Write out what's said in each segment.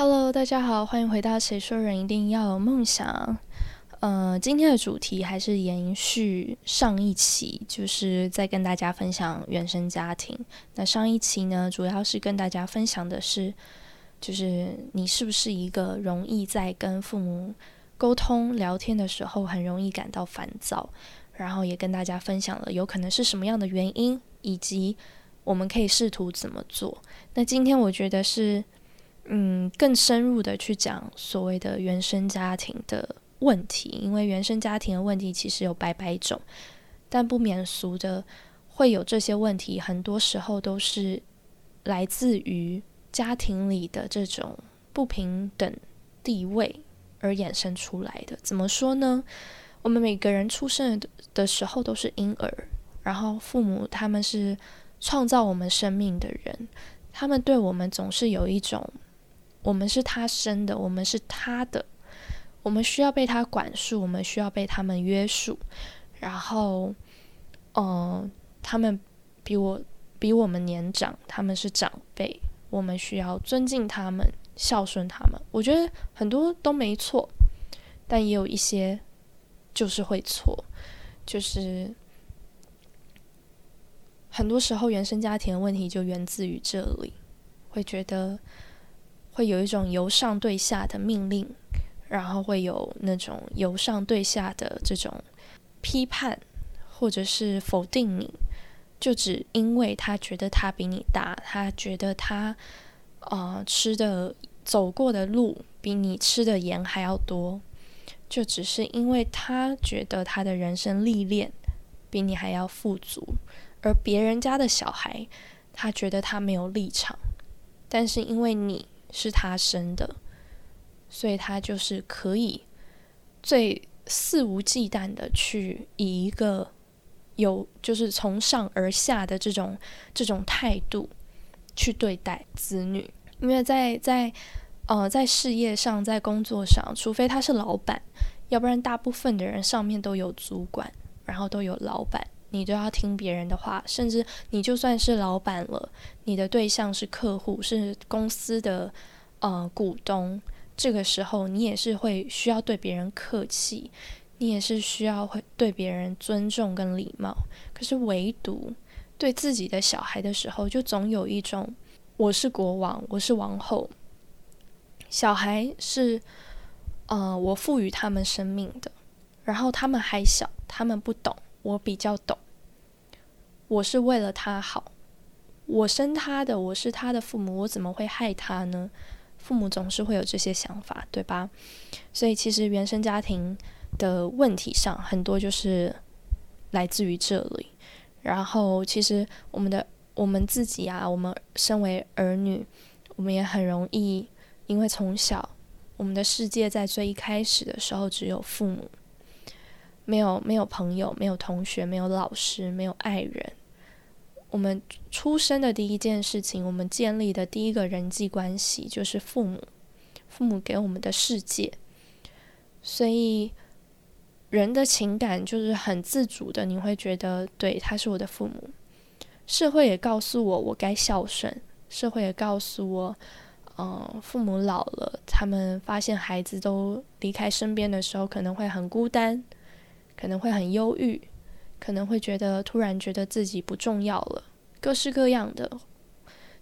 Hello，大家好，欢迎回到《谁说人一定要有梦想》。呃，今天的主题还是延续上一期，就是在跟大家分享原生家庭。那上一期呢，主要是跟大家分享的是，就是你是不是一个容易在跟父母沟通聊天的时候，很容易感到烦躁，然后也跟大家分享了有可能是什么样的原因，以及我们可以试图怎么做。那今天我觉得是。嗯，更深入的去讲所谓的原生家庭的问题，因为原生家庭的问题其实有百百种，但不免俗的会有这些问题，很多时候都是来自于家庭里的这种不平等地位而衍生出来的。怎么说呢？我们每个人出生的时候都是婴儿，然后父母他们是创造我们生命的人，他们对我们总是有一种。我们是他生的，我们是他的，我们需要被他管束，我们需要被他们约束。然后，嗯，他们比我比我们年长，他们是长辈，我们需要尊敬他们，孝顺他们。我觉得很多都没错，但也有一些就是会错，就是很多时候原生家庭的问题就源自于这里，会觉得。会有一种由上对下的命令，然后会有那种由上对下的这种批判，或者是否定你，就只因为他觉得他比你大，他觉得他啊吃的走过的路比你吃的盐还要多，就只是因为他觉得他的人生历练比你还要富足，而别人家的小孩他觉得他没有立场，但是因为你。是他生的，所以他就是可以最肆无忌惮的去以一个有就是从上而下的这种这种态度去对待子女，因为在在呃在事业上在工作上，除非他是老板，要不然大部分的人上面都有主管，然后都有老板。你都要听别人的话，甚至你就算是老板了，你的对象是客户，是公司的呃股东，这个时候你也是会需要对别人客气，你也是需要会对别人尊重跟礼貌。可是唯独对自己的小孩的时候，就总有一种我是国王，我是王后，小孩是呃我赋予他们生命的，然后他们还小，他们不懂。我比较懂，我是为了他好，我生他的，我是他的父母，我怎么会害他呢？父母总是会有这些想法，对吧？所以其实原生家庭的问题上，很多就是来自于这里。然后其实我们的我们自己啊，我们身为儿女，我们也很容易，因为从小我们的世界在最一开始的时候只有父母。没有没有朋友，没有同学，没有老师，没有爱人。我们出生的第一件事情，我们建立的第一个人际关系就是父母。父母给我们的世界，所以人的情感就是很自主的。你会觉得，对，他是我的父母。社会也告诉我，我该孝顺。社会也告诉我，嗯，父母老了，他们发现孩子都离开身边的时候，可能会很孤单。可能会很忧郁，可能会觉得突然觉得自己不重要了，各式各样的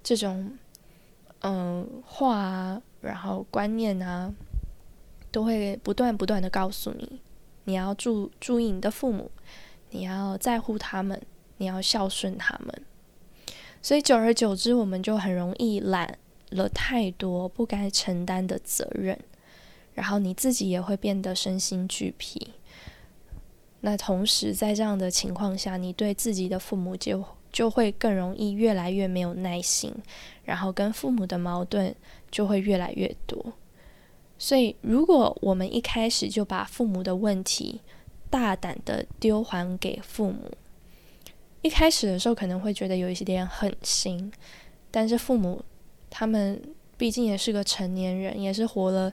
这种嗯话啊，然后观念啊，都会不断不断的告诉你，你要注注意你的父母，你要在乎他们，你要孝顺他们。所以久而久之，我们就很容易揽了太多不该承担的责任，然后你自己也会变得身心俱疲。那同时，在这样的情况下，你对自己的父母就就会更容易越来越没有耐心，然后跟父母的矛盾就会越来越多。所以，如果我们一开始就把父母的问题大胆的丢还给父母，一开始的时候可能会觉得有一些点狠心，但是父母他们毕竟也是个成年人，也是活了。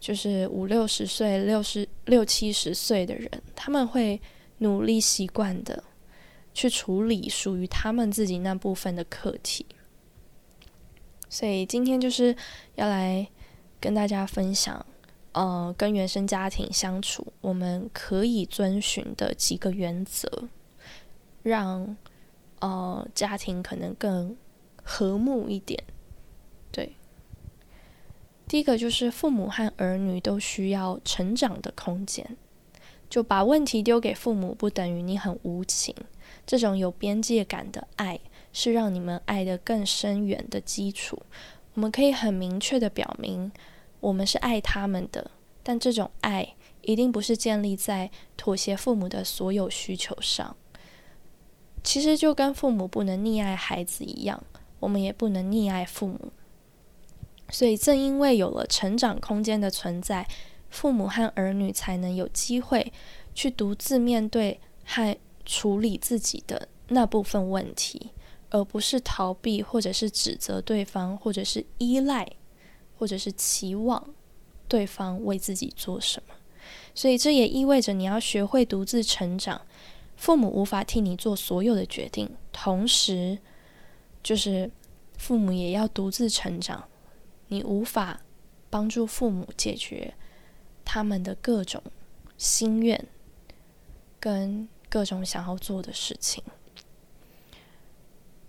就是五六十岁、六十六七十岁的人，他们会努力习惯的去处理属于他们自己那部分的课题。所以今天就是要来跟大家分享，呃，跟原生家庭相处，我们可以遵循的几个原则，让呃家庭可能更和睦一点。对，第一个就是父母和儿女都需要成长的空间，就把问题丢给父母，不等于你很无情。这种有边界感的爱，是让你们爱得更深远的基础。我们可以很明确的表明，我们是爱他们的，但这种爱一定不是建立在妥协父母的所有需求上。其实就跟父母不能溺爱孩子一样，我们也不能溺爱父母。所以，正因为有了成长空间的存在，父母和儿女才能有机会去独自面对和处理自己的那部分问题。而不是逃避，或者是指责对方，或者是依赖，或者是期望对方为自己做什么。所以这也意味着你要学会独自成长。父母无法替你做所有的决定，同时，就是父母也要独自成长。你无法帮助父母解决他们的各种心愿跟各种想要做的事情。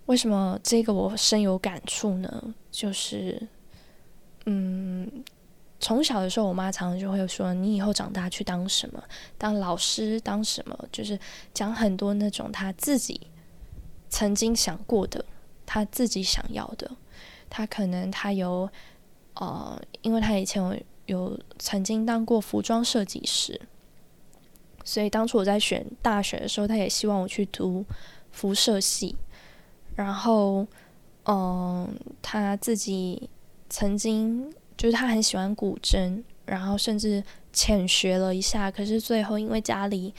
为什么这个我深有感触呢？就是，嗯，从小的时候，我妈常常就会说：“你以后长大去当什么？当老师？当什么？”就是讲很多那种她自己曾经想过的，她自己想要的。她可能她有，呃，因为他以前有有曾经当过服装设计师，所以当初我在选大学的时候，他也希望我去读辐射系。然后，嗯，他自己曾经就是他很喜欢古筝，然后甚至浅学了一下，可是最后因为家里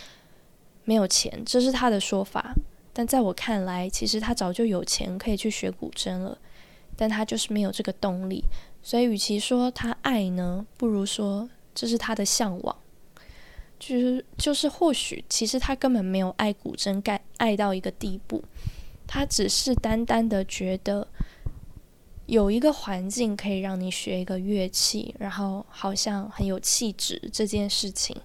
没有钱，这是他的说法。但在我看来，其实他早就有钱可以去学古筝了，但他就是没有这个动力。所以，与其说他爱呢，不如说这是他的向往。就是就是，或许其实他根本没有爱古筝，爱爱到一个地步。他只是单单的觉得有一个环境可以让你学一个乐器，然后好像很有气质，这件事情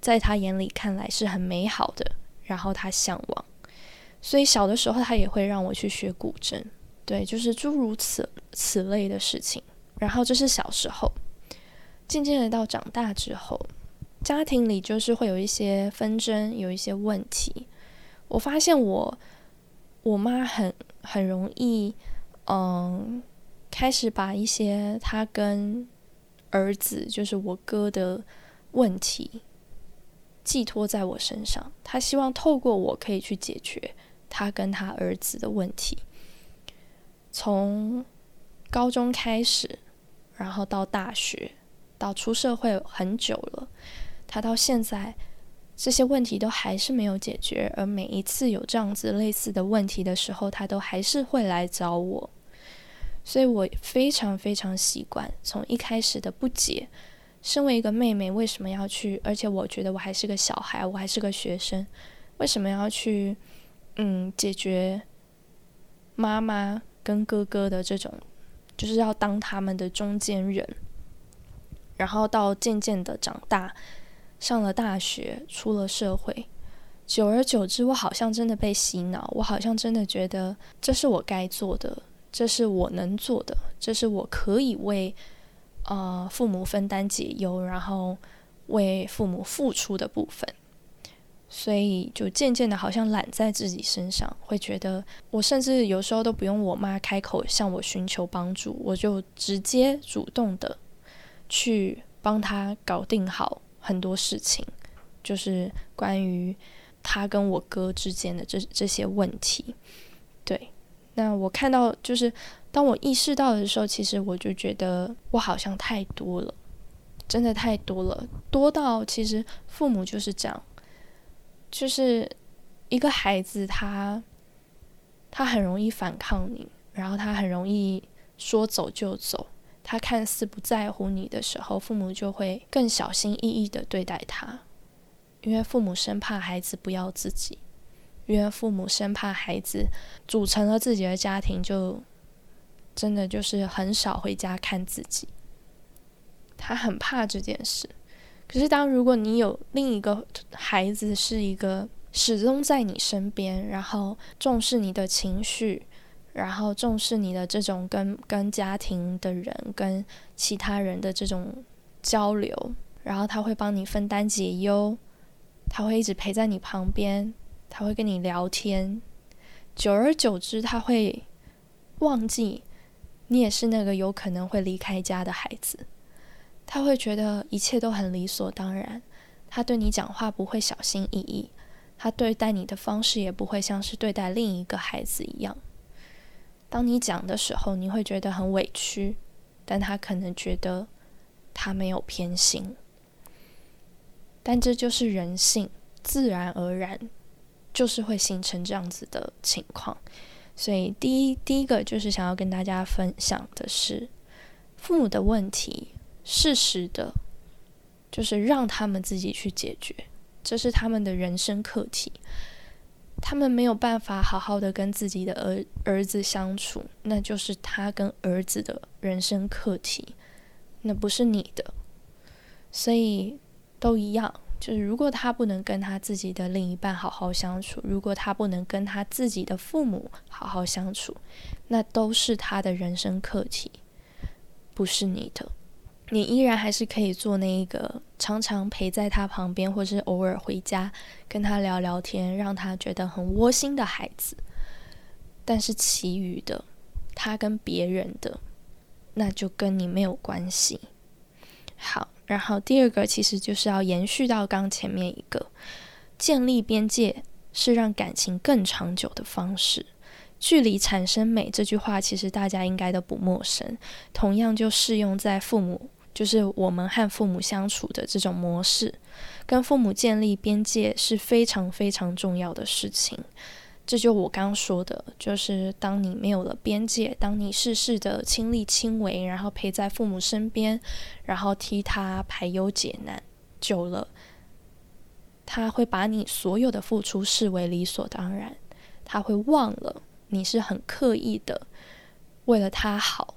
在他眼里看来是很美好的，然后他向往，所以小的时候他也会让我去学古筝，对，就是诸如此此类的事情。然后这是小时候，渐渐的到长大之后，家庭里就是会有一些纷争，有一些问题，我发现我。我妈很很容易，嗯，开始把一些她跟儿子，就是我哥的问题寄托在我身上。她希望透过我可以去解决他跟他儿子的问题。从高中开始，然后到大学，到出社会很久了，他到现在。这些问题都还是没有解决，而每一次有这样子类似的问题的时候，他都还是会来找我，所以我非常非常习惯从一开始的不解，身为一个妹妹为什么要去？而且我觉得我还是个小孩，我还是个学生，为什么要去？嗯，解决妈妈跟哥哥的这种，就是要当他们的中间人，然后到渐渐的长大。上了大学，出了社会，久而久之，我好像真的被洗脑。我好像真的觉得这是我该做的，这是我能做的，这是我可以为呃父母分担解忧，然后为父母付出的部分。所以就渐渐的，好像揽在自己身上，会觉得我甚至有时候都不用我妈开口向我寻求帮助，我就直接主动的去帮他搞定好。很多事情，就是关于他跟我哥之间的这这些问题。对，那我看到，就是当我意识到的时候，其实我就觉得我好像太多了，真的太多了，多到其实父母就是这样，就是一个孩子，他他很容易反抗你，然后他很容易说走就走。他看似不在乎你的时候，父母就会更小心翼翼的对待他，因为父母生怕孩子不要自己，因为父母生怕孩子组成了自己的家庭，就真的就是很少回家看自己。他很怕这件事。可是，当如果你有另一个孩子是一个始终在你身边，然后重视你的情绪，然后重视你的这种跟跟家庭的人、跟其他人的这种交流，然后他会帮你分担解忧，他会一直陪在你旁边，他会跟你聊天，久而久之，他会忘记你也是那个有可能会离开家的孩子。他会觉得一切都很理所当然，他对你讲话不会小心翼翼，他对待你的方式也不会像是对待另一个孩子一样。当你讲的时候，你会觉得很委屈，但他可能觉得他没有偏心。但这就是人性，自然而然就是会形成这样子的情况。所以，第一第一个就是想要跟大家分享的是父母的问题。适时的，就是让他们自己去解决，这是他们的人生课题。他们没有办法好好的跟自己的儿儿子相处，那就是他跟儿子的人生课题，那不是你的。所以都一样，就是如果他不能跟他自己的另一半好好相处，如果他不能跟他自己的父母好好相处，那都是他的人生课题，不是你的。你依然还是可以做那一个常常陪在他旁边，或是偶尔回家跟他聊聊天，让他觉得很窝心的孩子。但是其余的，他跟别人的，那就跟你没有关系。好，然后第二个其实就是要延续到刚前面一个，建立边界是让感情更长久的方式。距离产生美这句话，其实大家应该都不陌生，同样就适用在父母。就是我们和父母相处的这种模式，跟父母建立边界是非常非常重要的事情。这就我刚刚说的，就是当你没有了边界，当你事事的亲力亲为，然后陪在父母身边，然后替他排忧解难，久了，他会把你所有的付出视为理所当然，他会忘了你是很刻意的为了他好，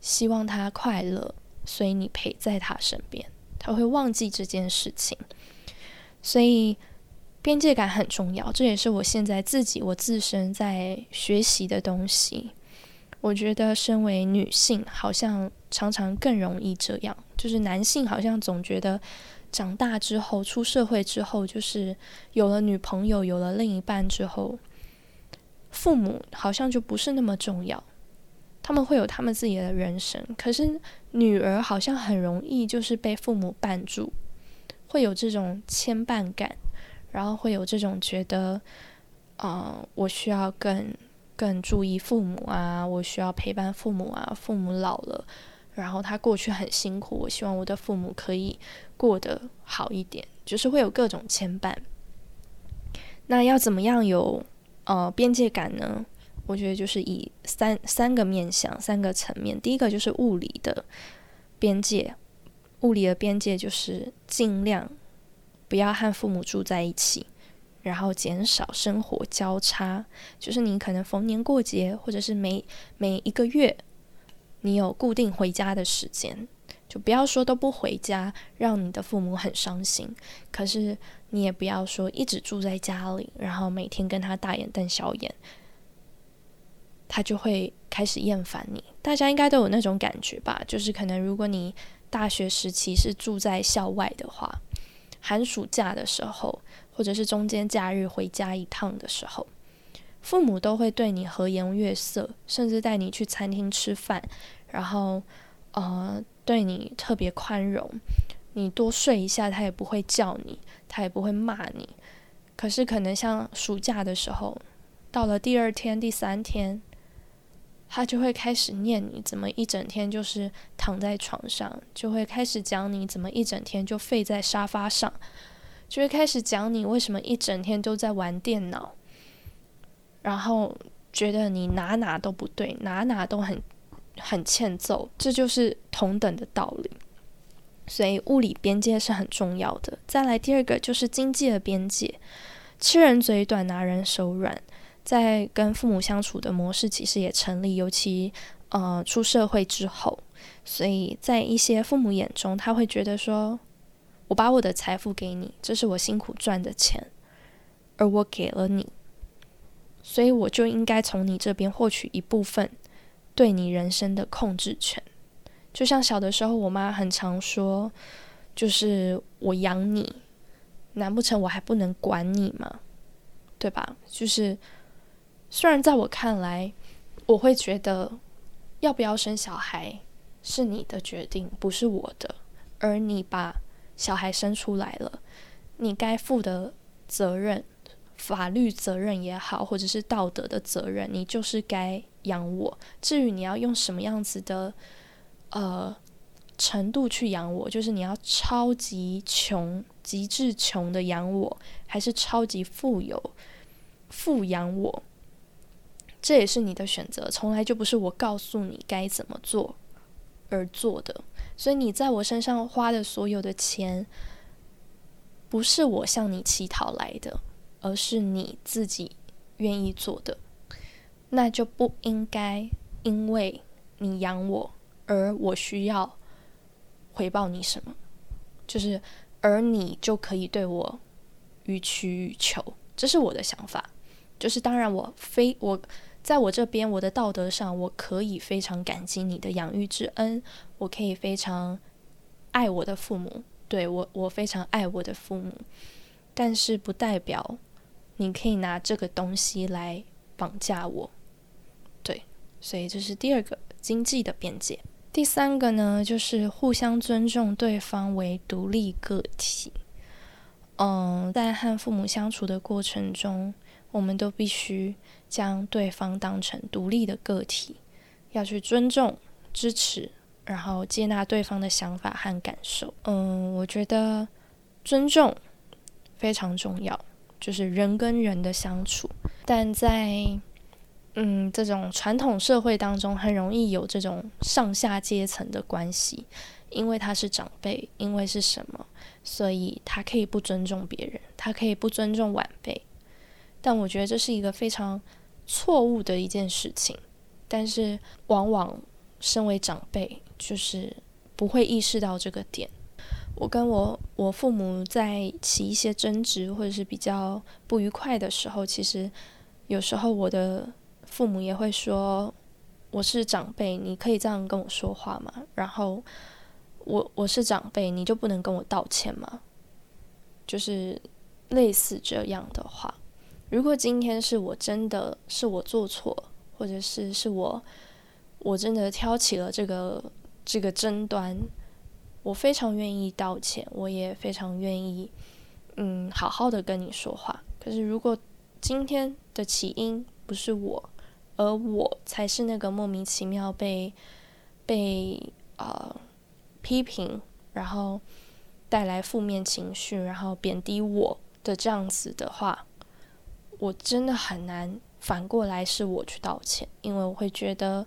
希望他快乐。所以你陪在他身边，他会忘记这件事情。所以边界感很重要，这也是我现在自己我自身在学习的东西。我觉得身为女性，好像常常更容易这样，就是男性好像总觉得长大之后出社会之后，就是有了女朋友，有了另一半之后，父母好像就不是那么重要。他们会有他们自己的人生，可是女儿好像很容易就是被父母绊住，会有这种牵绊感，然后会有这种觉得，啊，我需要更更注意父母啊，我需要陪伴父母啊，父母老了，然后他过去很辛苦，我希望我的父母可以过得好一点，就是会有各种牵绊。那要怎么样有呃边界感呢？我觉得就是以三三个面向、三个层面。第一个就是物理的边界，物理的边界就是尽量不要和父母住在一起，然后减少生活交叉。就是你可能逢年过节，或者是每每一个月，你有固定回家的时间，就不要说都不回家，让你的父母很伤心。可是你也不要说一直住在家里，然后每天跟他大眼瞪小眼。他就会开始厌烦你，大家应该都有那种感觉吧？就是可能如果你大学时期是住在校外的话，寒暑假的时候，或者是中间假日回家一趟的时候，父母都会对你和颜悦色，甚至带你去餐厅吃饭，然后呃对你特别宽容，你多睡一下他也不会叫你，他也不会骂你。可是可能像暑假的时候，到了第二天、第三天。他就会开始念你怎么一整天就是躺在床上，就会开始讲你怎么一整天就废在沙发上，就会开始讲你为什么一整天都在玩电脑，然后觉得你哪哪都不对，哪哪都很很欠揍，这就是同等的道理。所以物理边界是很重要的。再来第二个就是经济的边界，吃人嘴短，拿人手软。在跟父母相处的模式其实也成立，尤其呃出社会之后，所以在一些父母眼中，他会觉得说，我把我的财富给你，这是我辛苦赚的钱，而我给了你，所以我就应该从你这边获取一部分对你人生的控制权。就像小的时候，我妈很常说，就是我养你，难不成我还不能管你吗？对吧？就是虽然在我看来，我会觉得要不要生小孩是你的决定，不是我的。而你把小孩生出来了，你该负的责任，法律责任也好，或者是道德的责任，你就是该养我。至于你要用什么样子的。呃，程度去养我，就是你要超级穷、极致穷的养我，还是超级富有、富养我？这也是你的选择，从来就不是我告诉你该怎么做而做的。所以你在我身上花的所有的钱，不是我向你乞讨来的，而是你自己愿意做的，那就不应该因为你养我。而我需要回报你什么？就是，而你就可以对我予取予求，这是我的想法。就是，当然，我非我在我这边，我的道德上，我可以非常感激你的养育之恩，我可以非常爱我的父母，对我，我非常爱我的父母。但是，不代表你可以拿这个东西来绑架我。对，所以这是第二个经济的边界。第三个呢，就是互相尊重对方为独立个体。嗯，在和父母相处的过程中，我们都必须将对方当成独立的个体，要去尊重、支持，然后接纳对方的想法和感受。嗯，我觉得尊重非常重要，就是人跟人的相处，但在嗯，这种传统社会当中很容易有这种上下阶层的关系，因为他是长辈，因为是什么，所以他可以不尊重别人，他可以不尊重晚辈。但我觉得这是一个非常错误的一件事情。但是往往身为长辈，就是不会意识到这个点。我跟我我父母在起一些争执或者是比较不愉快的时候，其实有时候我的。父母也会说：“我是长辈，你可以这样跟我说话吗？”然后我我是长辈，你就不能跟我道歉吗？就是类似这样的话。如果今天是我真的是我做错，或者是是我我真的挑起了这个这个争端，我非常愿意道歉，我也非常愿意嗯好好的跟你说话。可是如果今天的起因不是我，而我才是那个莫名其妙被被呃批评，然后带来负面情绪，然后贬低我的这样子的话，我真的很难反过来是我去道歉，因为我会觉得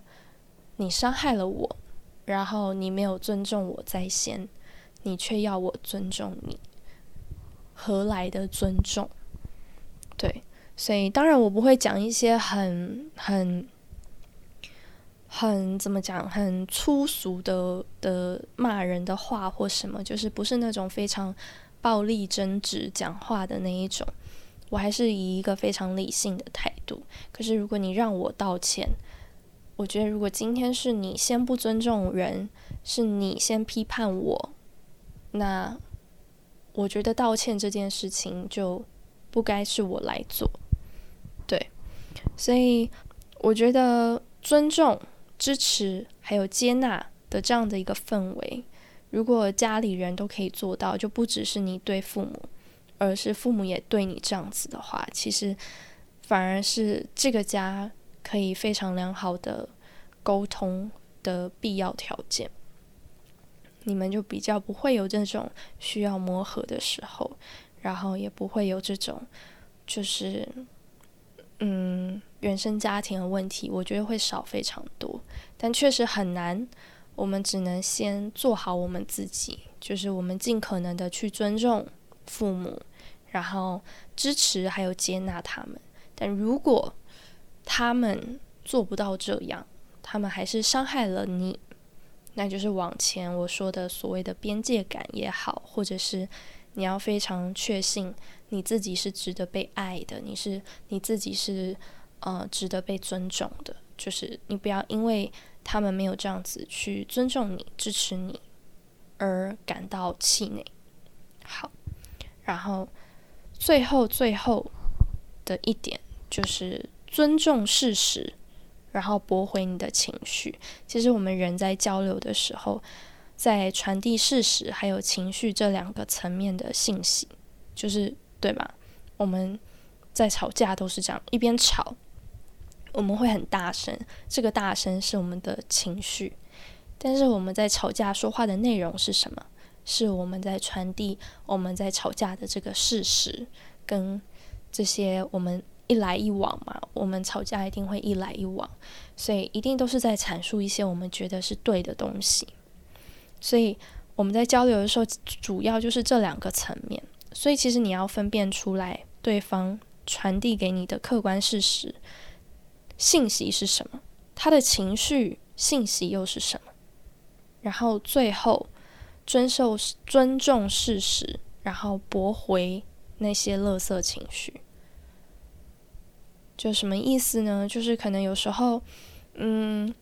你伤害了我，然后你没有尊重我在先，你却要我尊重你，何来的尊重？对。所以，当然我不会讲一些很、很、很怎么讲、很粗俗的的骂人的话或什么，就是不是那种非常暴力争执讲话的那一种。我还是以一个非常理性的态度。可是，如果你让我道歉，我觉得如果今天是你先不尊重人，是你先批判我，那我觉得道歉这件事情就不该是我来做。对，所以我觉得尊重、支持还有接纳的这样的一个氛围，如果家里人都可以做到，就不只是你对父母，而是父母也对你这样子的话，其实反而是这个家可以非常良好的沟通的必要条件。你们就比较不会有这种需要磨合的时候，然后也不会有这种就是。嗯，原生家庭的问题，我觉得会少非常多，但确实很难。我们只能先做好我们自己，就是我们尽可能的去尊重父母，然后支持还有接纳他们。但如果他们做不到这样，他们还是伤害了你，那就是往前我说的所谓的边界感也好，或者是你要非常确信你自己是值得被爱的，你是你自己是呃值得被尊重的，就是你不要因为他们没有这样子去尊重你、支持你而感到气馁。好，然后最后最后的一点就是尊重事实。然后驳回你的情绪。其实我们人在交流的时候，在传递事实还有情绪这两个层面的信息，就是对吧？我们在吵架都是这样，一边吵，我们会很大声，这个大声是我们的情绪。但是我们在吵架说话的内容是什么？是我们在传递我们在吵架的这个事实，跟这些我们。一来一往嘛，我们吵架一定会一来一往，所以一定都是在阐述一些我们觉得是对的东西。所以我们在交流的时候，主要就是这两个层面。所以其实你要分辨出来，对方传递给你的客观事实信息是什么，他的情绪信息又是什么，然后最后遵守尊重事实，然后驳回那些垃圾情绪。就什么意思呢？就是可能有时候，嗯，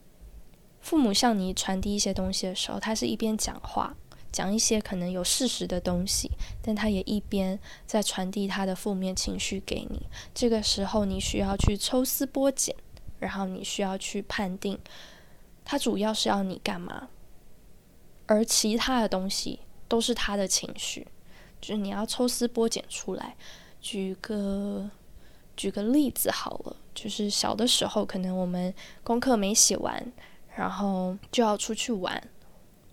父母向你传递一些东西的时候，他是一边讲话，讲一些可能有事实的东西，但他也一边在传递他的负面情绪给你。这个时候，你需要去抽丝剥茧，然后你需要去判定，他主要是要你干嘛，而其他的东西都是他的情绪，就是你要抽丝剥茧出来。举个。举个例子好了，就是小的时候，可能我们功课没写完，然后就要出去玩，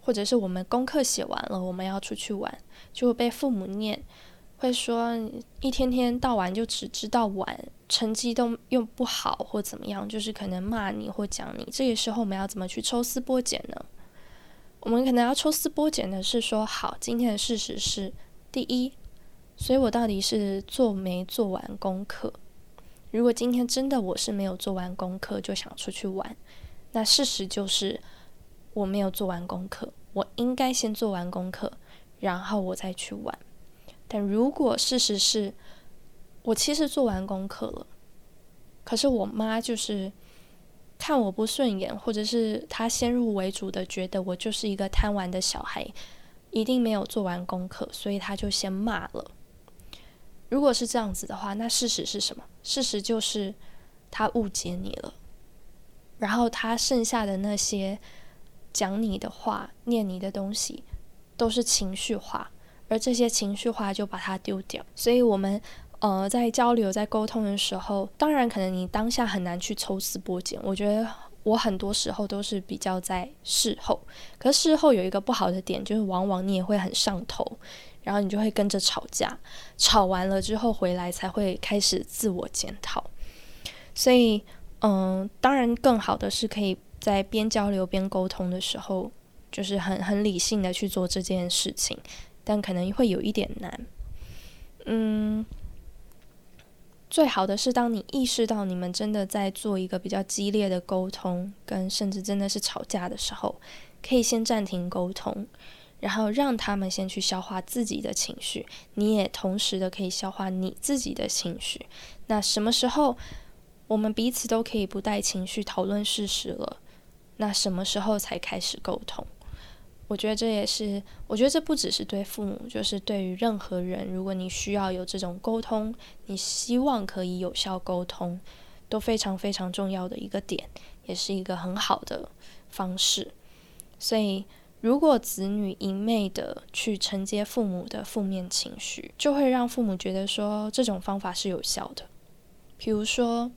或者是我们功课写完了，我们要出去玩，就会被父母念，会说一天天到晚就只知道玩，成绩都又不好或怎么样，就是可能骂你或讲你。这个时候我们要怎么去抽丝剥茧呢？我们可能要抽丝剥茧的是说，好，今天的事实是第一，所以我到底是做没做完功课？如果今天真的我是没有做完功课就想出去玩，那事实就是我没有做完功课。我应该先做完功课，然后我再去玩。但如果事实是我其实做完功课了，可是我妈就是看我不顺眼，或者是他先入为主的觉得我就是一个贪玩的小孩，一定没有做完功课，所以他就先骂了。如果是这样子的话，那事实是什么？事实就是他误解你了，然后他剩下的那些讲你的话、念你的东西，都是情绪化，而这些情绪化就把它丢掉。所以，我们呃在交流、在沟通的时候，当然可能你当下很难去抽丝剥茧。我觉得我很多时候都是比较在事后，可事后有一个不好的点，就是往往你也会很上头。然后你就会跟着吵架，吵完了之后回来才会开始自我检讨。所以，嗯，当然更好的是可以在边交流边沟通的时候，就是很很理性的去做这件事情，但可能会有一点难。嗯，最好的是当你意识到你们真的在做一个比较激烈的沟通，跟甚至真的是吵架的时候，可以先暂停沟通。然后让他们先去消化自己的情绪，你也同时的可以消化你自己的情绪。那什么时候我们彼此都可以不带情绪讨论事实了？那什么时候才开始沟通？我觉得这也是，我觉得这不只是对父母，就是对于任何人，如果你需要有这种沟通，你希望可以有效沟通，都非常非常重要的一个点，也是一个很好的方式。所以。如果子女一昧的去承接父母的负面情绪，就会让父母觉得说这种方法是有效的。比如说，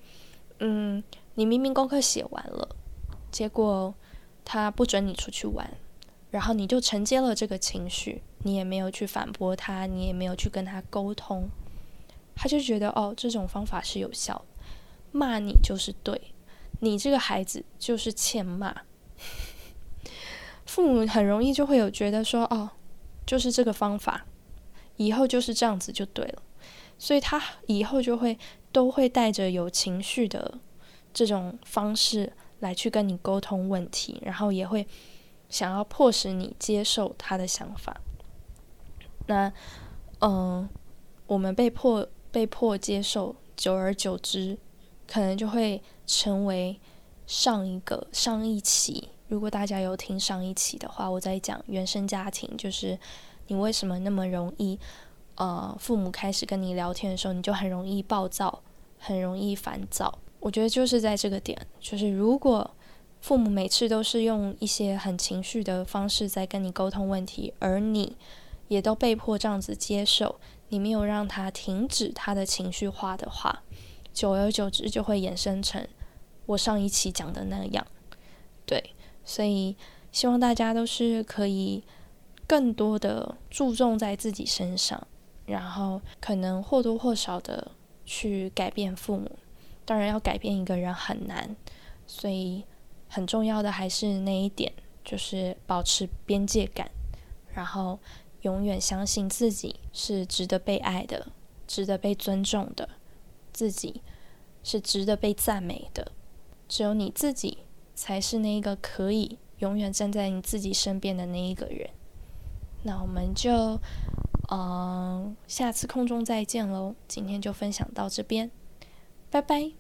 嗯，你明明功课写完了，结果他不准你出去玩，然后你就承接了这个情绪，你也没有去反驳他，你也没有去跟他沟通，他就觉得哦，这种方法是有效，骂你就是对，你这个孩子就是欠骂。父母很容易就会有觉得说，哦，就是这个方法，以后就是这样子就对了，所以他以后就会都会带着有情绪的这种方式来去跟你沟通问题，然后也会想要迫使你接受他的想法。那，嗯，我们被迫被迫接受，久而久之，可能就会成为上一个上一期。如果大家有听上一期的话，我在讲原生家庭，就是你为什么那么容易，呃，父母开始跟你聊天的时候，你就很容易暴躁，很容易烦躁。我觉得就是在这个点，就是如果父母每次都是用一些很情绪的方式在跟你沟通问题，而你也都被迫这样子接受，你没有让他停止他的情绪化的话，久而久之就会衍生成我上一期讲的那样。对，所以希望大家都是可以更多的注重在自己身上，然后可能或多或少的去改变父母。当然，要改变一个人很难，所以很重要的还是那一点，就是保持边界感，然后永远相信自己是值得被爱的，值得被尊重的，自己是值得被赞美的。只有你自己才是那一个可以永远站在你自己身边的那一个人。那我们就，嗯，下次空中再见喽。今天就分享到这边。拜拜。